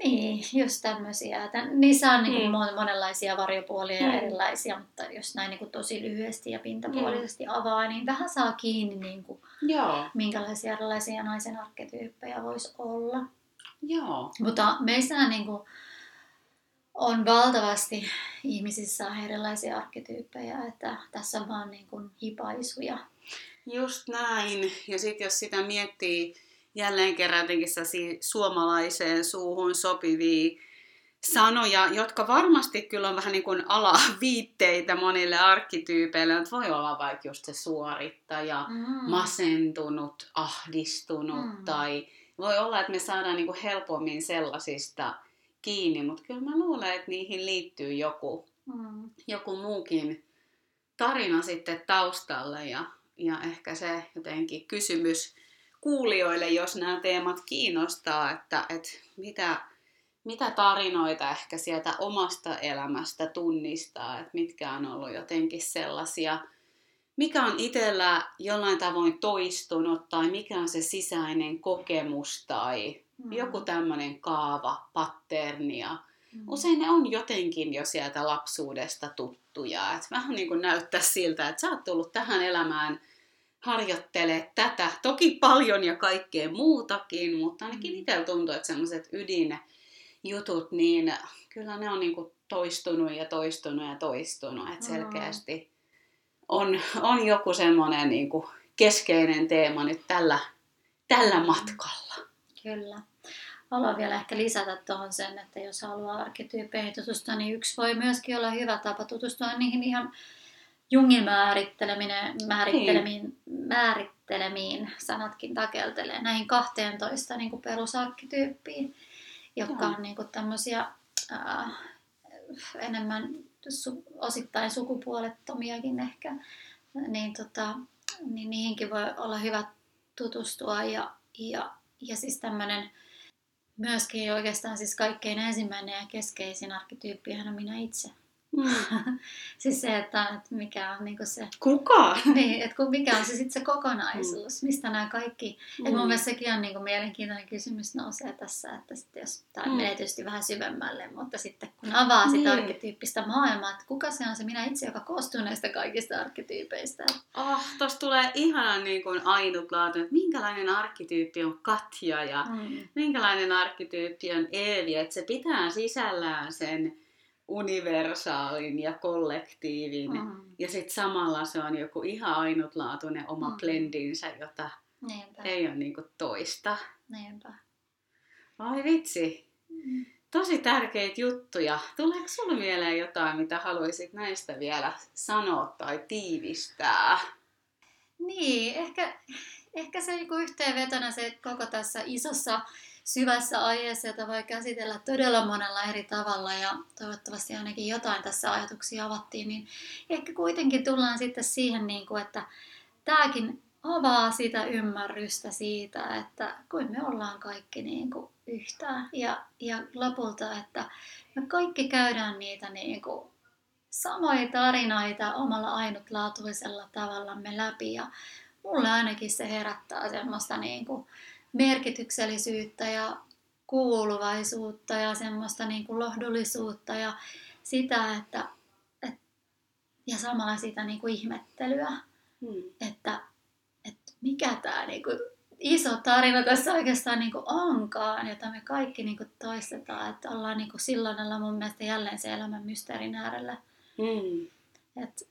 Niin, just tämmöisiä. Tän, niissä on niin Mm. mm. monenlaisia varjopuolia ja Mm. erilaisia, mutta jos näin niin kuin tosi lyhyesti ja pintapuolisesti avaa, niin vähän saa kiinni, niin kuin, Joo. minkälaisia erilaisia naisen arkkityyppejä voisi olla. Joo. Mutta meissähän niin kuin, on valtavasti ihmisissä erilaisia arkkityyppejä, että tässä on vaan niin kuin hipaisuja. Just näin. Ja sitten jos sitä miettii jälleen kerran jotenkin suomalaiseen suuhun sopivia sanoja, jotka varmasti kyllä on vähän niin kuin alaviitteitä monille arkkityypeille. Että voi olla vaikka just se suorittaja, Mm. masentunut, ahdistunut Mm. tai voi olla, että me saadaan niin kuin helpommin sellaisista kiinni, mutta kyllä mä luulen, että niihin liittyy joku, Mm. joku muukin tarina sitten taustalle ja, ja ehkä se jotenkin kysymys kuulijoille, jos nämä teemat kiinnostaa, että, että mitä, mitä tarinoita ehkä sieltä omasta elämästä tunnistaa, että mitkä on ollut jotenkin sellaisia, mikä on itsellä jollain tavoin toistunut tai mikä on se sisäinen kokemus tai Mm. joku tämmöinen kaava, patterni ja Mm. usein ne on jotenkin jo sieltä lapsuudesta tuttuja. Et vähän niin kuin näyttää siltä, että sä oot tullut tähän elämään harjoittelee tätä. Toki paljon ja kaikkea muutakin, mutta ainakin Mm. itsellä tuntuu, että semmoiset ydinjutut, niin kyllä ne on niin kuin toistunut ja toistunut ja toistunut. Että Mm. selkeästi on, on joku semmoinen niin kuin keskeinen teema nyt tällä, tällä matkalla. Kyllä. Haluan vielä ehkä lisätä tuohon sen, että jos haluaa arkkityyppeihin tutustua, niin yksi voi myöskin olla hyvä tapa tutustua niihin ihan Jungin määritteleminen, määrittelemiin, määrittelemiin, sanatkin takeltelee, näihin 12 niin kuin perusarkkityyppiin, jotka Joo. on niin kuin tämmöisiä ää, enemmän su, osittain sukupuolettomiakin ehkä, niin, tota, niin niihinkin voi olla hyvä tutustua ja, ja, ja siis tämmöinen myöskin oikeastaan siis kaikkein ensimmäinen ja keskeisin arkkityyppihän on minä itse. Mm. Siis se, että, että mikä on niinku se, Kuka? niin, että kun mikä on se sitten se kokonaisuus, mistä nämä kaikki, mm. että mun mielestä sekin on niinku mielenkiintoinen kysymys nousee tässä, että sitten jos, tämä Mm. menee tietysti vähän syvemmälle, mutta sitten kun avaa sitä Niin. arkkityyppistä maailmaa, että kuka se on se minä itse, joka koostuu näistä kaikista arkkityypeistä. Oh, tuossa tulee ihanan niin kuin ainutlaatuinen, että minkälainen arkkityyppi on Katja ja Mm. minkälainen arkkityyppi on Eevi, että se pitää sisällään sen universaalin ja kollektiivin. Mm. Ja sitten samalla se on joku ihan ainutlaatuinen oma Mm. blendinsä, jota Niinpä, ei ole niinku toista. niinpä. Ai vitsi, Mm. tosi tärkeitä juttuja. Tuleeko sulle mieleen jotain, mitä haluaisit näistä vielä sanoa tai tiivistää? Niin, ehkä, ehkä se niinku yhteenvetona se koko tässä isossa syvässä aiheessa, jota voi käsitellä todella monella eri tavalla ja toivottavasti ainakin jotain tässä ajatuksia avattiin, niin ehkä kuitenkin tullaan sitten siihen, niin kuin, että tämäkin avaa sitä ymmärrystä siitä, että kuin me ollaan kaikki niin kuin yhtään ja, ja lopulta, että me kaikki käydään niitä niin kuin samoja tarinoita omalla ainutlaatuisella tavallamme läpi. Ja mulle ainakin se herättää semmoista niin kuin merkityksellisyyttä ja kuuluvaisuutta ja semmoista niin kuin lohdullisuutta ja sitä, että, et, ja samalla sitä niin kuin ihmettelyä, Hmm. että, että mikä tämä niin kuin iso tarina tässä oikeastaan niin kuin onkaan, jota me kaikki niin kuin toistetaan, että ollaan niin kuin silloin ollaan mun mielestä jälleen se elämän mysteerin äärellä. Hmm. Et,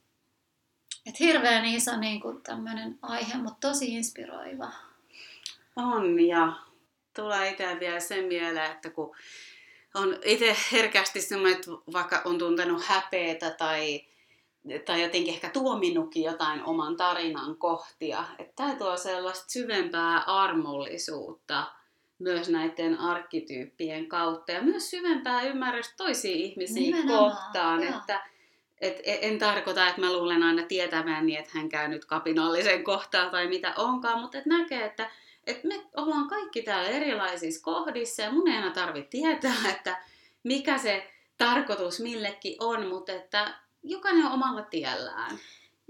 et hirveän iso niin kuin tämmöinen aihe, mutta tosi inspiroiva. On ja tulee itse vielä sen mieleen, että kun on itse herkästi semmoinen, että vaikka on tuntenut häpeätä tai, tai jotenkin ehkä tuominnutkin jotain oman tarinan kohtia, että tämä tuo sellaista syvempää armollisuutta myös näiden arkkityyppien kautta ja myös syvempää ymmärrystä toisiin ihmisiin Nimenomaan, kohtaan, joo. että et en en tarkoita, että mä luulen aina tietäväni, että hän käy nyt kapinallisen kohtaa tai mitä onkaan, mutta et näkee, että et me ollaan kaikki täällä erilaisissa kohdissa ja mun ei aina tarvitse tietää, että mikä se tarkoitus millekin on, mutta että jokainen on omalla tiellään.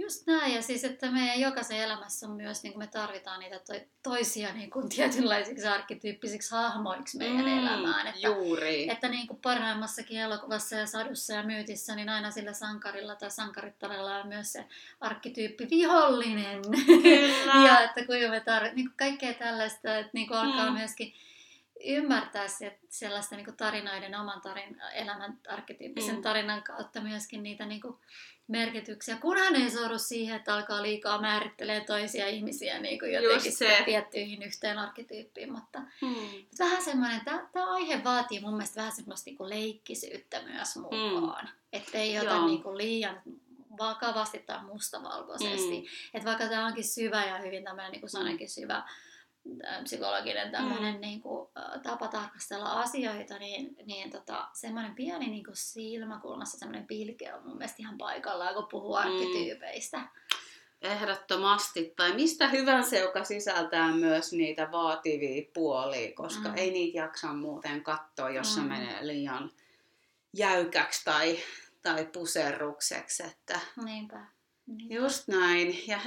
Just näin, ja siis, että meidän jokaisen elämässä on myös, niin kuin me tarvitaan niitä to- toisia niin kuin tietynlaisiksi arkkityyppisiksi hahmoiksi meidän mm, elämään. Että, Juuri. että niin kuin parhaimmassakin elokuvassa ja sadussa ja myytissä, niin aina sillä sankarilla tai sankarittarella on myös se arkkityyppi vihollinen. Kyllä. ja että kuinka me tarvitsemme niin kaikkea tällaista, että niin kuin alkaa Mm. myöskin ymmärtää se, sellaista niin tarinoiden oman tarin, elämän arkkityyppisen Mm. tarinan kautta myöskin niitä niin kuin merkityksiä, kunhan ei sorru siihen, että alkaa liikaa määrittelee toisia ihmisiä niin kuin jotenkin se. tiettyihin yhteen arkkityyppiin, mutta Hmm. vähän semmoinen, tämä aihe vaatii mun mielestä vähän semmoista niin kuin leikkisyyttä myös mukaan, mm. ettei ota Joo. niin kuin liian vakavasti tai mustavalkoisesti. Mm. Että vaikka tämä onkin syvä ja hyvin tämmöinen, niin kuin sanoinkin, syvä psykologinen tämmöinen mm. niin kuin, tapa tarkastella asioita, niin, niin tota, semmoinen pieni niin kuin silmäkulmassa semmoinen pilke on mun mielestä ihan paikallaan, kun puhuu mm. arkkityypeistä. Ehdottomasti. Tai mistä hyvänsä, joka sisältää myös niitä vaativia puolia, koska mm. ei niitä jaksa muuten katsoa, jos mm. se menee liian jäykäksi tai, tai puserrukseksi. Että... Niinpä. Niinpä. Just näin. Ja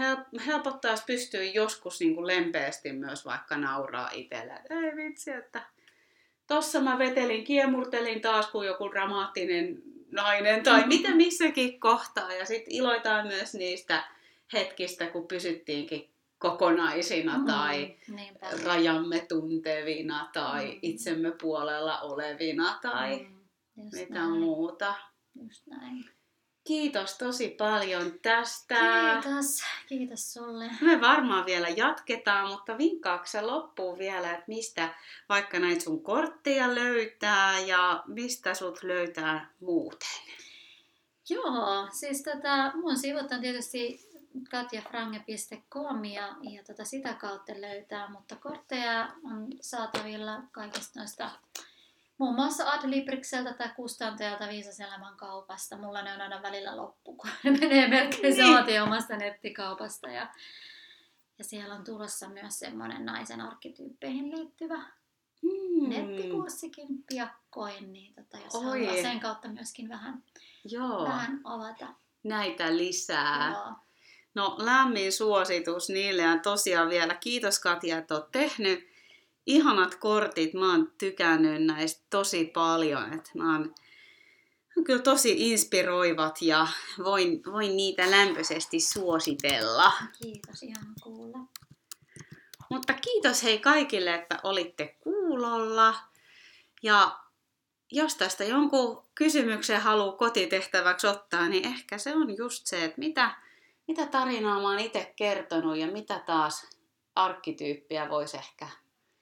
helpottaa, jos pystyy joskus niin kuin lempeästi myös vaikka nauraa itselle. Ei vitsi, että tossa mä vetelin, kiemurtelin taas kuin joku dramaattinen nainen tai mitä missäkin kohtaa. Ja sitten iloitaan myös niistä hetkistä, kun pysyttiinkin kokonaisina mm, tai niinpä. rajamme tuntevina tai mm. itsemme puolella olevina tai mm, mitä näin. muuta. Just näin. Kiitos tosi paljon tästä. Kiitos, kiitos sulle. Me varmaan vielä jatketaan, mutta vinkkaako se loppuun vielä, että mistä vaikka näitä sun kortteja löytää ja mistä sut löytää muuten? Joo, siis tota, mun sivut on tietysti katjafrange.com ja, ja tota sitä kautta löytää, mutta kortteja on saatavilla kaikista noista muun muassa Adlibrikseltä tai kustantajalta Viisaselämän kaupasta. Mulla ne on aina välillä loppu, kun ne menee melkein niin. omasta nettikaupasta. Ja, ja siellä on tulossa myös semmoinen naisen arkkityyppeihin liittyvä mm. nettikurssikin piakkoin, niin tota, jos Oi. haluaa sen kautta myöskin vähän, Joo. vähän avata. Näitä lisää. Joo. No lämmin suositus niille ja tosiaan vielä kiitos Katja, että olet tehnyt ihanat kortit. Mä oon tykännyt näistä tosi paljon. Että mä oon kyllä tosi inspiroivat ja voin, voin niitä lämpöisesti suositella. Kiitos, ihan kuulla. Mutta kiitos hei kaikille, että olitte kuulolla. Ja jos tästä jonkun kysymyksen haluaa kotitehtäväksi ottaa, niin ehkä se on just se, että mitä, mitä tarinaa mä oon itse kertonut ja mitä taas arkkityyppiä voisi ehkä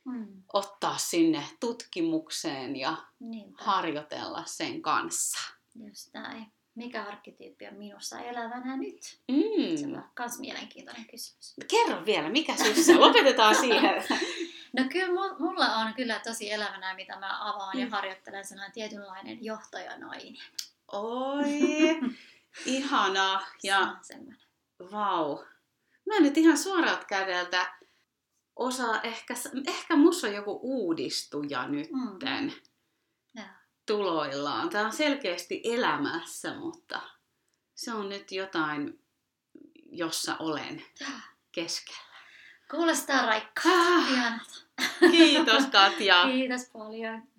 mm. ottaa sinne tutkimukseen ja Niinpä. harjoitella sen kanssa. Just näin. Mikä arkkityyppi on minussa elävänä nyt? Mm. Se on myös mielenkiintoinen kysymys. Kerro vielä, mikä sinussa? Lopetetaan siihen. No kyllä mulla on kyllä tosi elävänä, mitä mä avaan mm. ja harjoittelen sellainen tietynlainen johtajanainen. Oi, ihana. Ja, Vau. Mä nyt ihan suoralta kädeltä osaa, ehkä, ehkä musta on joku uudistuja nytten mm. tuloillaan. Tämä on selkeästi elämässä, mutta se on nyt jotain, jossa olen keskellä. Kuulostaa raikkaa. Ah. Kiitos Katja. Kiitos paljon.